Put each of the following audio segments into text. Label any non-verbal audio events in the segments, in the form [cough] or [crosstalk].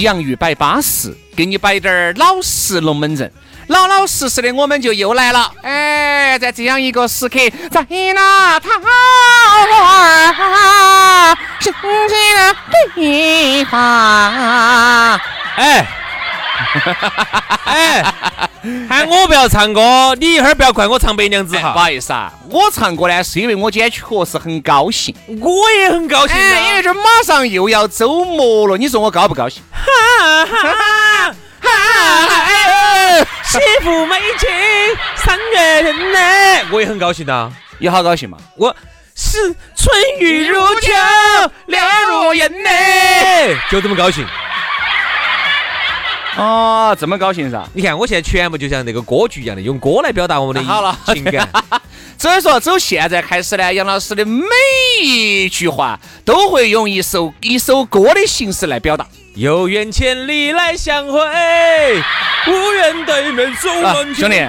洋芋摆巴适，给你摆点儿老实龙门阵，老老实实的，我们就又来了。哎，在这样一个时刻，在那桃花盛开的地方，哎，[laughs] 哎，喊 [laughs] 我不要唱歌，你一会儿不要怪我唱白娘子哎不。好意思啊，我唱歌呢，是因为我今天确实很高兴。我也很高兴哎，因为啊。这马上又要周末了，你说我高不高兴？[laughs] 哈哈哈！媳妇美景，三月天呢，我也很高兴的。有好高兴嘛？我是春雨如酒，柳如烟呢，就这么高兴。哦，这么高兴噻？你看，我现在全部就像那个歌剧一样的，用歌来表达我们的好了情感。[laughs] 所以说，从现在开始呢，杨老师的每一句话都会用一首一首歌的形式来表达。有缘千里来相会，无缘对面走啊门兄弟，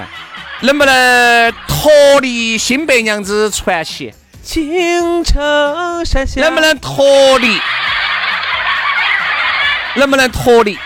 能不能脱离新白娘子传奇？青城山下，能不能脱离？能不能脱离？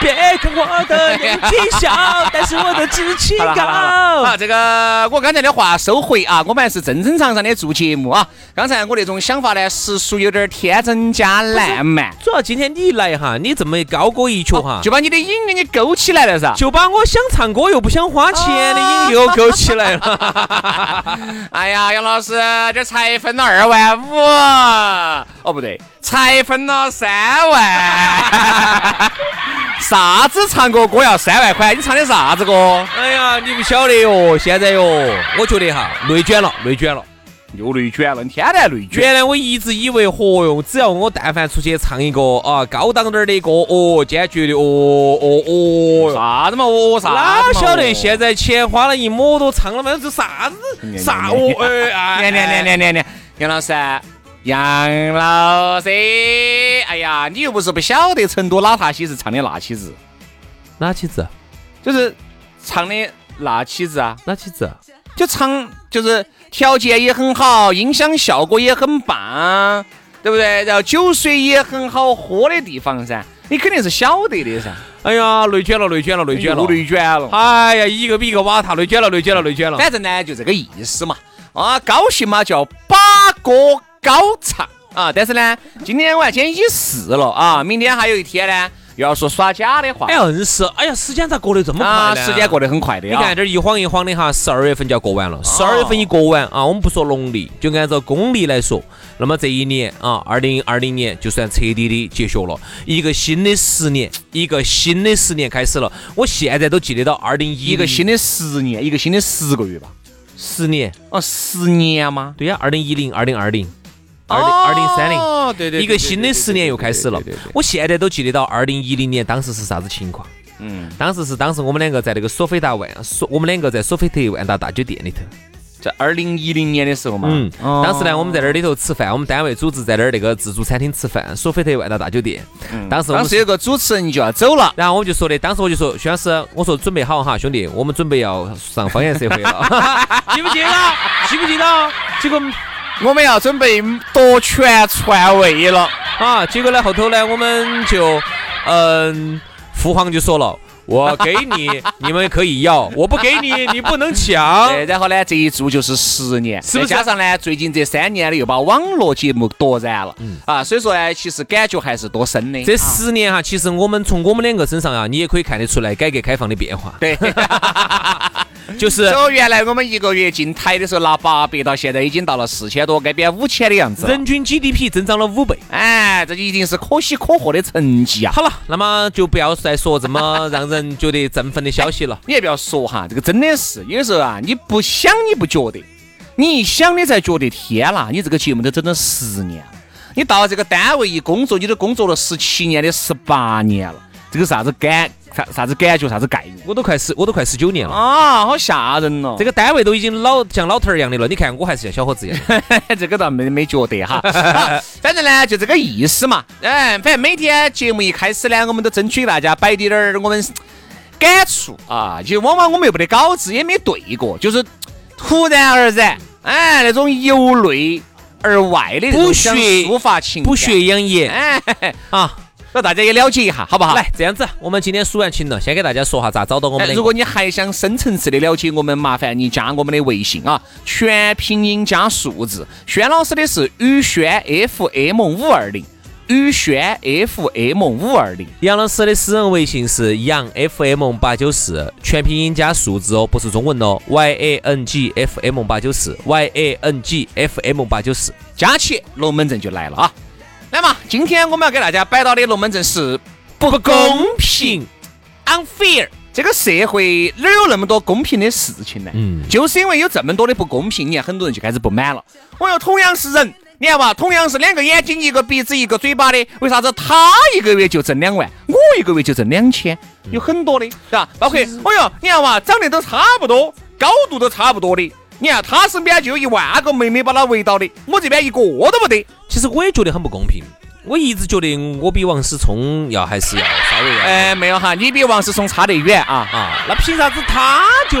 别看我的年纪小，但是我的志气高好，。这个我刚才的话收回啊，我们还是正正常常的做节目啊。刚才我那种想法呢，实属有点天真加烂漫，主要今天你来哈，你这么高歌一曲哈，就把你的瘾给你勾起来了噻。就把我想唱歌又不想花钱的瘾又勾起来了。[laughs] 哎呀，杨老师，这才分了二万五，哦不对，才分了三万。啥子唱个歌要三万块？你唱的啥子歌？哎呀，你不晓得哟，现在哟，我觉得哈，内卷了，内卷了。又内卷了，你天天内卷。原来我一直以为，嚯哟，只要我但凡出去唱一个啊高档点儿的歌，哦，今天觉得哦哦哦，啥子嘛？哦啥子？哪晓得哦现在钱花了一抹多唱了嘛，这啥子啥哦哎哎，年年年年老师，杨老师，哎呀，你又不是不晓得成都哪塔西是唱的那起子，哪起子？就是唱的那起子啊，哪起子？就唱就是条件也很好，音响效果也很棒，对不对？然后酒水也很好喝的地方噻，你肯定是晓得的噻。哎呀，内卷了，内卷了，内卷了又，内卷了。哎呀，一个比一个瓦塔，内卷了，内卷了，内卷了。反正呢，就这个意思嘛。啊，高兴嘛，叫把歌高唱啊。但是呢，今天我要今天已试了啊，明天还有一天呢，又要说耍假的话。哎呀，硬是，哎呀，时间咋过得这么啊，快呢？时间过得很快的啊。你看这儿一晃一晃的哈，十二月份就要过完了。十二月份一过完啊，我们不说农历，就按照公历来说，那么这一年啊，二零二零年就算彻底的结束了，一个新的十年，一个新的十年开始了。我现在都记得到二零一一个新的十年，一个新的十个月吧。十年，哦，十年吗？对呀，二零一零、二零二零、二零二零三零。哦，对对，一个新的十年又开始了我现在都记得到二零一零年当时是啥子情况。嗯，当时是当时我们两个在那个索菲达万，索我们两个在索菲特万达大酒店里头。在二零一零年的时候嘛。嗯，哦当时呢，我们在那里头吃饭，我们单位组织在那儿那个自助餐厅吃饭，索菲特万达大酒店。当时当时有个主持人就要走了。然后我就说的，当时我就说，薛老师，我说准备好哈，兄弟，我们准备要上方言社会了，[laughs] [laughs] 记不记得？记不记得？[laughs] 结果我们要准备夺权篡位了。啊，结果呢后头呢，我们就嗯，父皇就说了，我给你，[laughs] 你们可以要；我不给你，你不能抢。对，然后呢，这一住就是十年，是不是再加上呢，最近这三年呢，又把网络节目夺燃了，啊，所以说呢，其实感觉还是多深的。这十年哈，其实我们从我们两个身上啊，你也可以看得出来改革开放的变化。对，[laughs] [laughs] 就是从原来我们一个月进台的时候拿八百，到现在已经到了四千多，该变五千的样子。人均 GDP 增长了五倍。哎，这一定是可喜可贺的成绩啊！好了，那么就不要再说这么 [laughs] 让人觉得振奋的消息了。你也不要说哈，这个真的是有时候啊，你不想你不觉得，你一想你才觉得天啦，你这个节目都整了十年了，你到这个单位一工作，你都工作了十七年的十八年了，这个啥子感啥啥子感觉啥子概念我都快十，我都快十九年了。啊？好吓人哦！这个单位都已经老像老头儿一样的了，你看我还是像小伙子一样。[laughs] 这个倒没没觉得哈，[laughs] 反正呢就这个意思嘛。嗯，反正每天节目一开始呢，我们都争取给大家摆点儿我们感触啊，就往往我们又没得稿子，也没对过，就是突然而然，哎，那种由内而外的不学抒发情感，不学养颜哎，啊！让大家也了解一下，好不好？来，这样子，我们今天数完情了，先给大家说下咋找到我们。如果你还想深层次的了解我们，麻烦你加我们的微信啊，全拼音加数字。轩老师的是宇轩 FM 五二零，宇轩 FM 五二零。杨老师的私人微信是杨 FM 八九四，全拼音加数字哦，不是中文哦，Y A N G F M 八九四，Y A N G F M 八九四。加起龙门阵就来了啊！来嘛，今天我们要给大家摆到的龙门阵是不公平。，unfair。这个社会哪有那么多公平的事情呢？嗯就是因为有这么多的不公平，你看很多人就开始不满了。我哟，同样是人，你看吧，同样是两个眼睛、一个鼻子、一个嘴巴的，为啥子他一个月就挣两万，我一个月就挣两千？有很多的，是吧？包括，哎呦，你看嘛，长得都差不多，高度都差不多的。你看他身边就有一万个妹妹把他围到的，我这边一个都没得。其实我也觉得很不公平，我一直觉得我比王思聪要还是要稍微要。哎，没有哈，你比王思聪差得远啊！啊，那凭啥子他就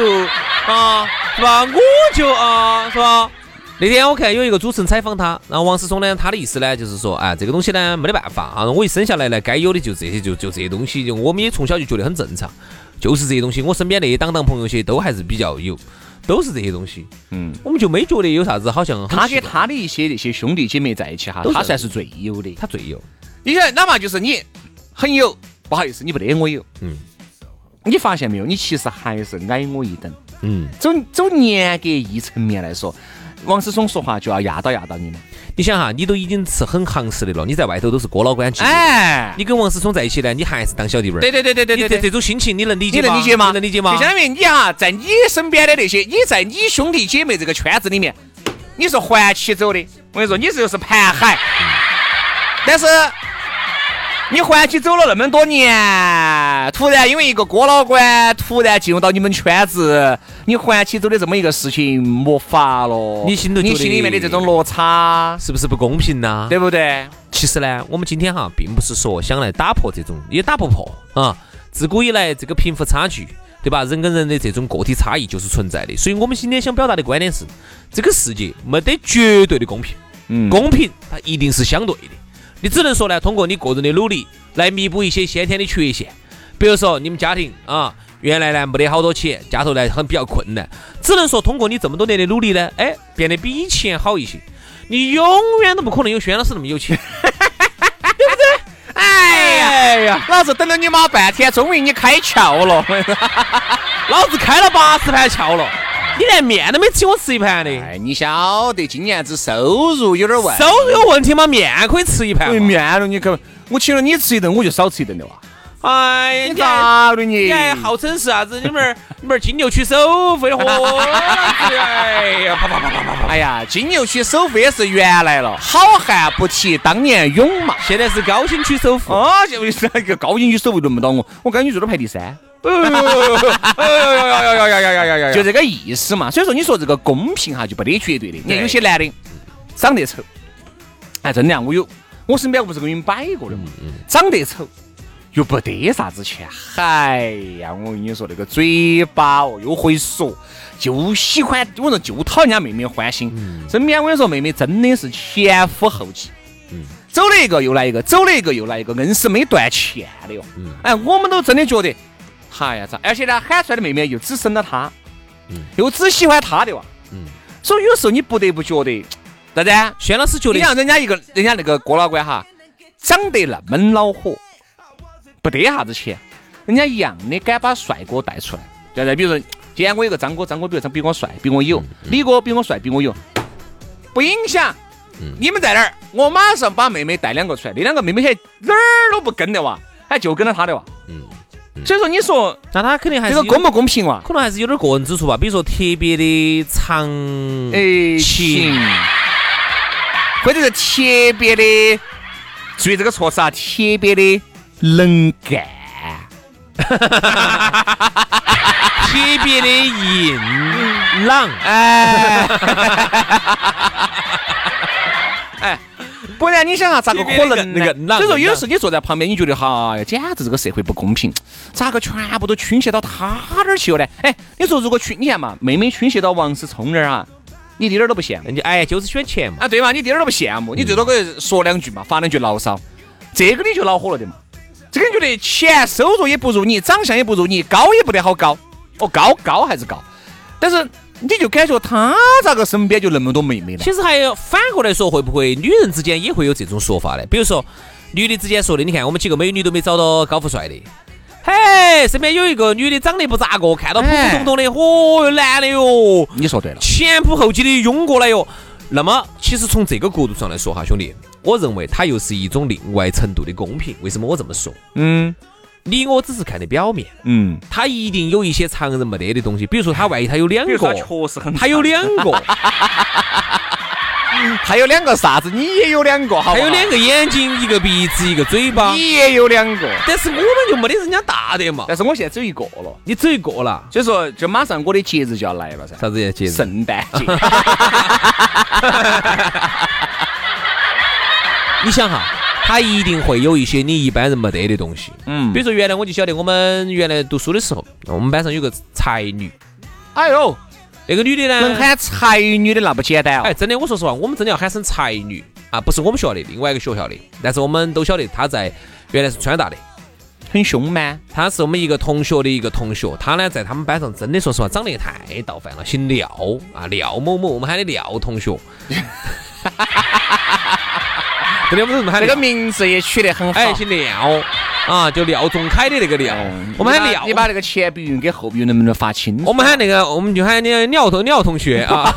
啊，是吧？我就啊，是吧？那天我看有一个主持人采访他，然后王思聪呢，他的意思呢就是说，哎，这个东西呢没得办法啊，我一生下来呢，该有的就这些，就就这些东西，就我们也从小就觉得很正常，就是这些东西。我身边那些党党朋友些都还是比较有，都是这些东西，嗯，我们就没觉得有啥子好像他跟他的一些那些兄弟姐妹在一起哈他算是最有的。他最有，你看，哪怕就是你很有，不好意思，你不得我有，嗯。你发现没有？你其实还是矮我一等。嗯，走走严格一层面来说，王思聪说话就要压倒压倒你们。你想哈，你都已经是很行实的了，你在外头都是哥老倌级的，哎，你跟王思聪在一起呢，你还是当小弟妹儿，对对对对对对这这。种心情你能理解能理解吗？能理解吗？就相当于你啊，在你身边的那些，你在你兄弟姐妹这个圈子里面，你是环起走的。我跟你说，你这就是盘海。但是你环起走了那么多年，突然因为一个郭老倌突然进入到你们圈子，你环起走的这么一个事情没法了。你心头你心里面的这种落差，是不是不公平呢？对不对？其实呢，我们今天哈，并不是说想来打破这种，也打不破啊。自古以来，这个贫富差距，对吧？人跟人的这种个体差异就是存在的。所以我们今天想表达的观点是，这个世界没得绝对的公平，嗯公平它一定是相对的。你只能说呢，通过你个人的努力来弥补一些先天的缺陷。比如说你们家庭啊，原来呢没得好多钱，家头呢很比较困难，只能说通过你这么多年的努力呢，哎，变得比以前好一些。你永远都不可能有轩老师那么有钱。[laughs] 哎呀，哎呀，老子等了你妈半天，终于你开窍了。[laughs] 老子开了八十盘窍了，你连面都没请我吃一盘的，哎，你晓得今年子收入有点问题，收入有问题吗？面可以吃一盘。面了，你可我请了你吃一顿，我就少吃一顿的哇！哎，你咋的你？你还号称是啥子？你们儿你们儿金牛区首富的货，哎呀，啪啪啪啪啪啪！哎呀，金牛区首富也是原来了，好汉不提当年勇嘛。现在是高新区首富。啊，就是那个高新区首富轮不到我，我高新区最多排第三，哎呦呦呦呦呦呦呦呦呦呦呦呦就这个意思嘛所以说你说这个公平哈就不得绝对的你看有些男的长得丑哎真的啊我有我身边不是给你们摆过的嘛长得丑又不得啥子钱嗨呀我跟你说那个嘴巴哦又会说就喜欢我说就讨人家妹妹欢心身边我跟你说妹妹真的是前赴后继嗯走了一个又来一个走了一个又来一个硬是没断线的哟哎我们都真的觉得哎呀，咋？而且呢，喊出来的妹妹又只生了他，又只喜欢他的哇。嗯所以有时候你不得不觉得，啥子？轩老师觉得你像人家一个，人家那个郭老倌哈，长得那么恼火，不得啥子钱，人家一样的敢把帅哥带出来，对不对？比如说，今天我有个张哥，张哥比如说比我帅，比我有；李哥比我帅，比我有，不影响。你们在哪儿？我马上把妹妹带两个出来，那两个妹妹现在哪儿都不跟的哇，还就跟了他的哇。嗯所以说，你说那他肯定还是这个公不公平哇？可能还是有点个人之处吧，比如说特别的长哎，情情，或者是特别的，注意这个措辞啊，特别的能干。特别的硬朗，哎，[laughs] 哎，不然你想啊，咋个可能呢所以说，有时候你坐在旁边，你觉得哈，简直这个社会不公平，咋个全部都倾斜到他那儿去了呢？哎，你说如果去，你看嘛，妹妹倾斜到王思聪那儿啊，你一点儿都不羡慕人家哎就是选钱嘛，啊？对嘛，你一点儿都不羡慕，你最多可以说两句嘛，发两句牢骚，这个你就恼火了的嘛。这个你觉得钱收入也不如你，长相也不如你，高也不得好高，哦，高高还是高，但是你就感觉他咋个身边就那么多妹妹呢？其实还有反过来说，会不会女人之间也会有这种说法呢？比如说女的之间说的，你看我们几个美女都没找到高富帅的。嘿，身边有一个女的长得不咋个，看到普普通通的，嚯哟，男的哟，你说对了，前仆后继的涌过来哟。那么，其实从这个角度上来说哈，兄弟，我认为它又是一种另外程度的公平。为什么我这么说？嗯你我只是看的表面，嗯，他一定有一些常人没得的东西。比如说，他万一他有两个，确实很他有两个，[laughs] 他有两个啥子，你也有两个，好他有两个眼睛，一个鼻子，一个嘴巴。你也有两个，但是我们就没得人家大的嘛。但是我现在只有一个了，你只有一个了，所以说就马上我的节日就要来了噻，啥子节日？圣诞节。[laughs] 你想哈，他一定会有一些你一般人没得的东西。嗯比如说原来我就晓得，我们原来读书的时候，我们班上有个才女，哎呦，那个女的呢，能喊才女的那不简单哦。哎，真的，我说实话，我们真的要喊声才女啊，不是我们学校的，另外一个学校的，但是我们都晓得她在原来是川大的，很凶吗？她是我们一个同学的一个同学，她呢在他们班上真的说实话长得也太倒饭了，姓廖啊，廖某某，我们喊的廖同学。[laughs] 真的，我们这么喊的这个名字也取得很好。哎，姓廖啊，就廖仲恺的那个廖，我们喊廖，你把那个前鼻韵跟后鼻韵能不能发清楚？我们喊那个，我们就喊你廖同廖同学 [laughs] 啊，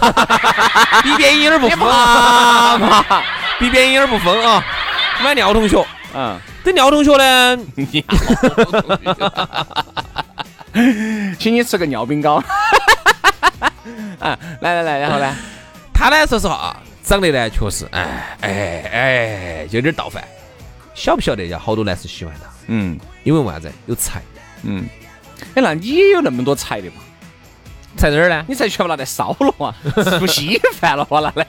鼻边音儿不分啊，[laughs] 鼻边音儿不分啊，我们喊廖同学。嗯，这廖同学呢，[laughs] 请你吃个尿饼糕。啊，来来来，然后呢？他呢，说实话啊，长得呢确实，哎哎哎，有点倒饭。晓不晓得？要好多男生喜欢他，嗯因为为啥子？有才。嗯。哎，那你也有那么多才的嘛？在哪儿呢？你才全部拿来烧了啊，做稀饭了嘛，拿来。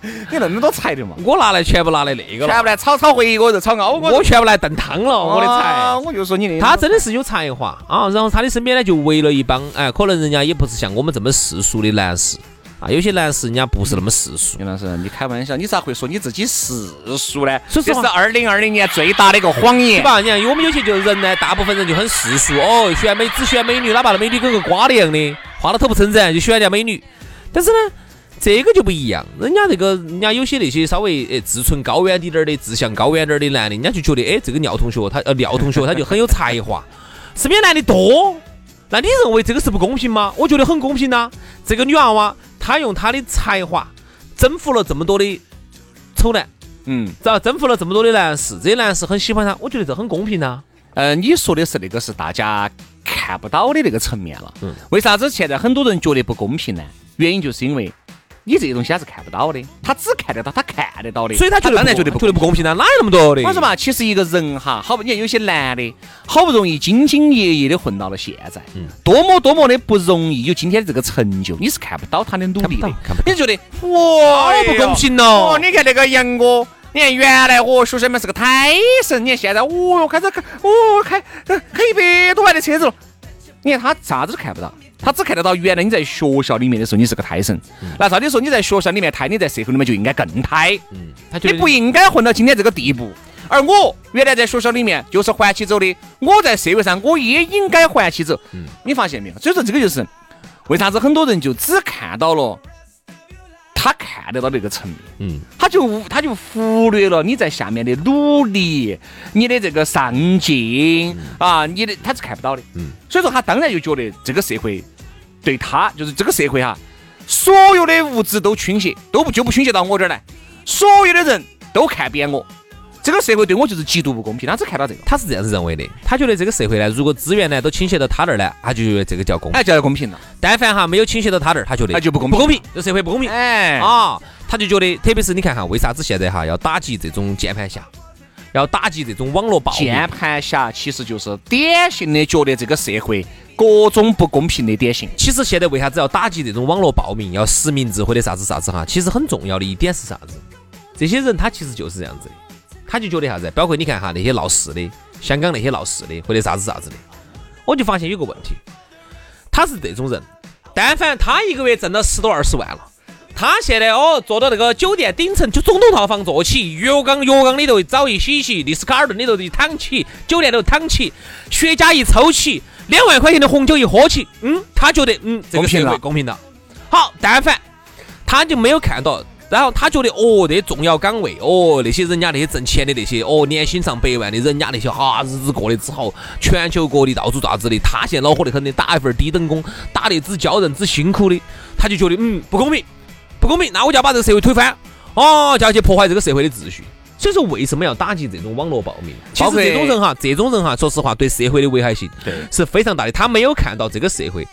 [laughs] 你那么多才的嘛？我拿来全部拿来那个了，全部来炒炒回锅肉，炒熬锅。我全部来炖汤了，我的啊才。我就说你的。他真的是有才华啊，然后他的身边呢就围了一帮，哎，可能人家也不是像我们这么世俗的男士啊，有些男士人家不是那么世俗。袁老师，你开玩笑，你咋会说你自己世俗呢？说这是二零二零年最大的一个谎言。对吧？你看我们有些就人呢，大部分人就很世俗哦，选美只选美女，哪怕那美女跟个瓜的一样的，花了头不成人就喜欢人家美女。但是呢，这个就不一样，人家这个人家有些那些稍微呃自存高远滴点儿的、志向高远点儿的男的，人家就觉得哎，这个廖同学他呃廖同学他就很有才华，身边男的多。那你认为这个是不公平吗？我觉得很公平呐、这个女娃娃她用他的才华征服了这么多的丑男，嗯，咋征服了这么多的男士？这些男士很喜欢他，我觉得这很公平呐、呃，你说的是那个是大家看不到的那个层面了。嗯为啥子现在很多人觉得不公平呢？原因就是因为你这些东西他是看不到的，他只看得到他看得到的，所以他觉得当然觉得觉得不公平了，哪有那么多的？我说嘛，其实一个人哈，好不，你看有些男的，好不容易兢兢业业的混到了现在，嗯多么多么的不容易有今天的这个成就，你是看不到他的努力的你就觉得哇，好不公平哦哦，你看那个杨哥。你看，原来我学生们是个胎神，你看现在，哦哟，开始开，哦，开呃开一百多万的车子了。你看他啥子都看不到，他只看得到原来你在学校里面的时候你是个胎神。那照理说你在学校里面胎，你在社会里面就应该更胎。嗯，他觉得你不应该混到今天这个地步。而我原来在学校里面就是还起走的，我在社会上我也应该还起走。嗯，你发现没有？所以说这个就是为啥子很多人就只看到了他看得到那个层面，嗯，他就他就忽略了你在下面的努力，你的这个上进啊，你的他是看不到的。嗯，所以说他当然就觉得这个社会对他就是这个社会哈，所有的物质都倾斜，都不就不倾斜到我这儿来，所有的人都看扁我。这个社会对我就是极度不公平，他只看到这个，他是这样子认为的。他觉得这个社会呢，如果资源呢都倾斜到他那儿呢，他就觉得这个叫公，哎，叫公平了。但凡哈没有倾斜到他那儿，他觉得他就不公平，不公平，这社会不公平。哎，啊，他就觉得，特别是你看哈，为啥子现在哈要打击这种键盘侠，要打击这种网络暴力？键盘侠其实就是典型的觉得这个社会各种不公平的典型。其实现在为啥子要打击这种网络暴民，要实名制或者啥子啥子哈？其实很重要的一点是啥子？这些人他其实就是这样子的。他就觉得啥子？包括你看哈，那些闹事的，香港那些闹事的，或者啥子啥子的，我就发现有个问题，他是这种人，但凡他一个月挣了十多二十万了，他现在哦坐到那个酒店顶层就总统套房坐起，浴缸浴缸里头澡一洗洗，丽思卡尔顿里头一躺起，酒店里头躺起，雪茄一抽起，两万块钱的红酒一喝起，嗯，他觉得嗯这个社会公平了。好，但凡他就没有看到。然后他觉得哦，那重要岗位哦，那些人家那些挣钱的那些哦，年薪上百万的人家那些哈，日子过得之好，全球各地到处咋子的，他现在恼火得很的，打一份低等工，打得只教人只辛苦的，他就觉得嗯不公平，不公平，那我就要把这个社会推翻，哦，就要去破坏这个社会的秩序。所以说为什么要打击这种网络暴民？其实这种人哈，这种人哈，说实话对社会的危害性是非常大的。他没有看到这个社会，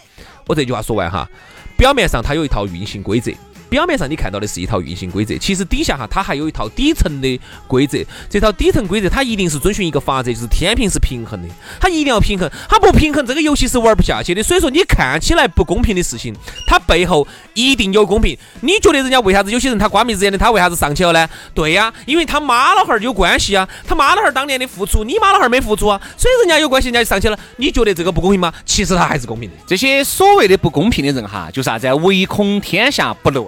我这句话说完哈，表面上他有一套运行规则。表面上你看到的是一套运行规则，其实底下哈它还有一套底层的规则。这套底层规则它一定是遵循一个法则，就是天平是平衡的，它一定要平衡，它不平衡这个游戏是玩不下去的。所以说你看起来不公平的事情，它背后一定有公平。你觉得人家为啥子有些人他瓜米子眼的，他为啥子上去了呢？对呀，因为他妈老汉儿有关系啊，他妈老汉儿当年的付出，你妈老汉儿没付出啊，所以人家有关系，人家就上去了。你觉得这个不公平吗？其实他还是公平的。这些所谓的不公平的人哈，就是啥子？唯恐天下不乱。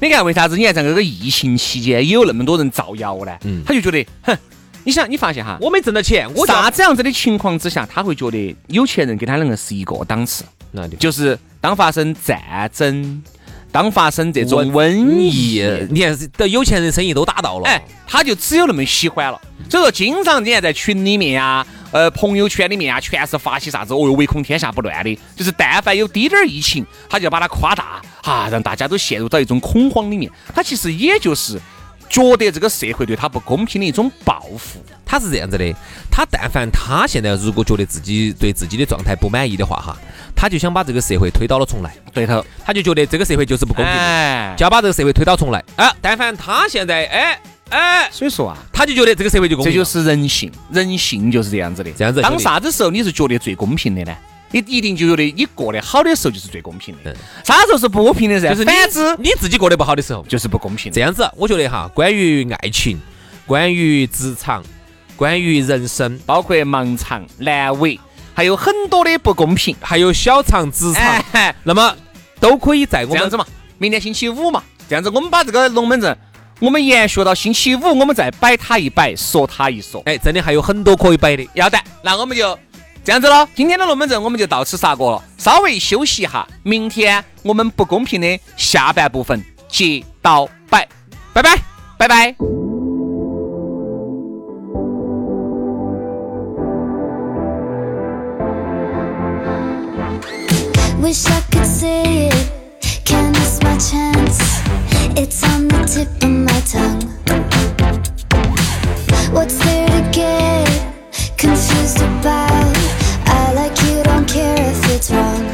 你看，为啥子你看在这个疫情期间也有那么多人造谣呢？嗯，他就觉得，哼，你想，你发现哈，我没挣到钱，我啥子样子的情况之下，他会觉得有钱人跟他两个是一个档次？那就是当发生战争，当发生这种瘟疫，你看，这有钱人生意都打到了，哎，他就只有那么喜欢了。所以说，经常你看在群里面啊。呃，朋友圈里面啊，全是发些啥子哦哟，唯恐天下不乱的，就是但凡有滴点儿疫情，他就把它夸大，哈，让大家都陷入到一种恐慌里面。他其实也就是觉得这个社会对他不公平的一种报复。他是这样子的，他但凡他现在如果觉得自己对自己的状态不满意的话，哈，他就想把这个社会推倒了重来。对头，他就觉得这个社会就是不公平，哎就要把这个社会推倒重来。啊，但凡他现在哎。哎，所以说啊，他就觉得这个社会就公平，这就是人性，人性就是这样子的。这样子，当啥子时候你是觉得最公平的呢？你一定就觉得你过得好的时候就是最公平的。啥时候是不公平的噻？就是反之，你自己过得不好的时候就是不公平。这样子，我觉得哈，关于爱情，关于职场，关于人生，包括盲肠、阑尾，还有很多的不公平，还有小肠、直肠，那么都可以在我们这样子嘛。明天星期五嘛，这样子我们把这个龙门阵。我们延续到星期五，我们再摆他一摆，说他一说。哎，真的还有很多可以摆的，要得。那我们就这样子了。今天的龙门阵我们就到此杀过了，稍微休息一下。明天我们不公平的下半部分接到摆，拜拜，拜拜。It's on the tip of my tongue. What's there to get confused about? I like you, don't care if it's wrong.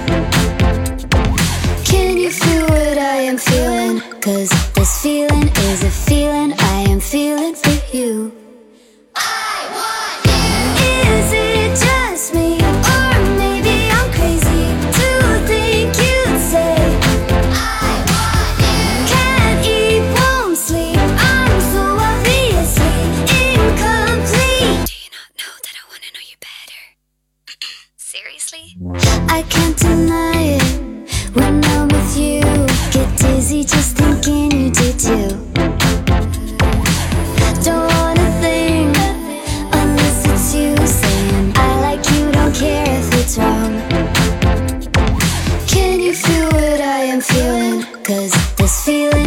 Can you feel what I am feeling? Cause this feeling.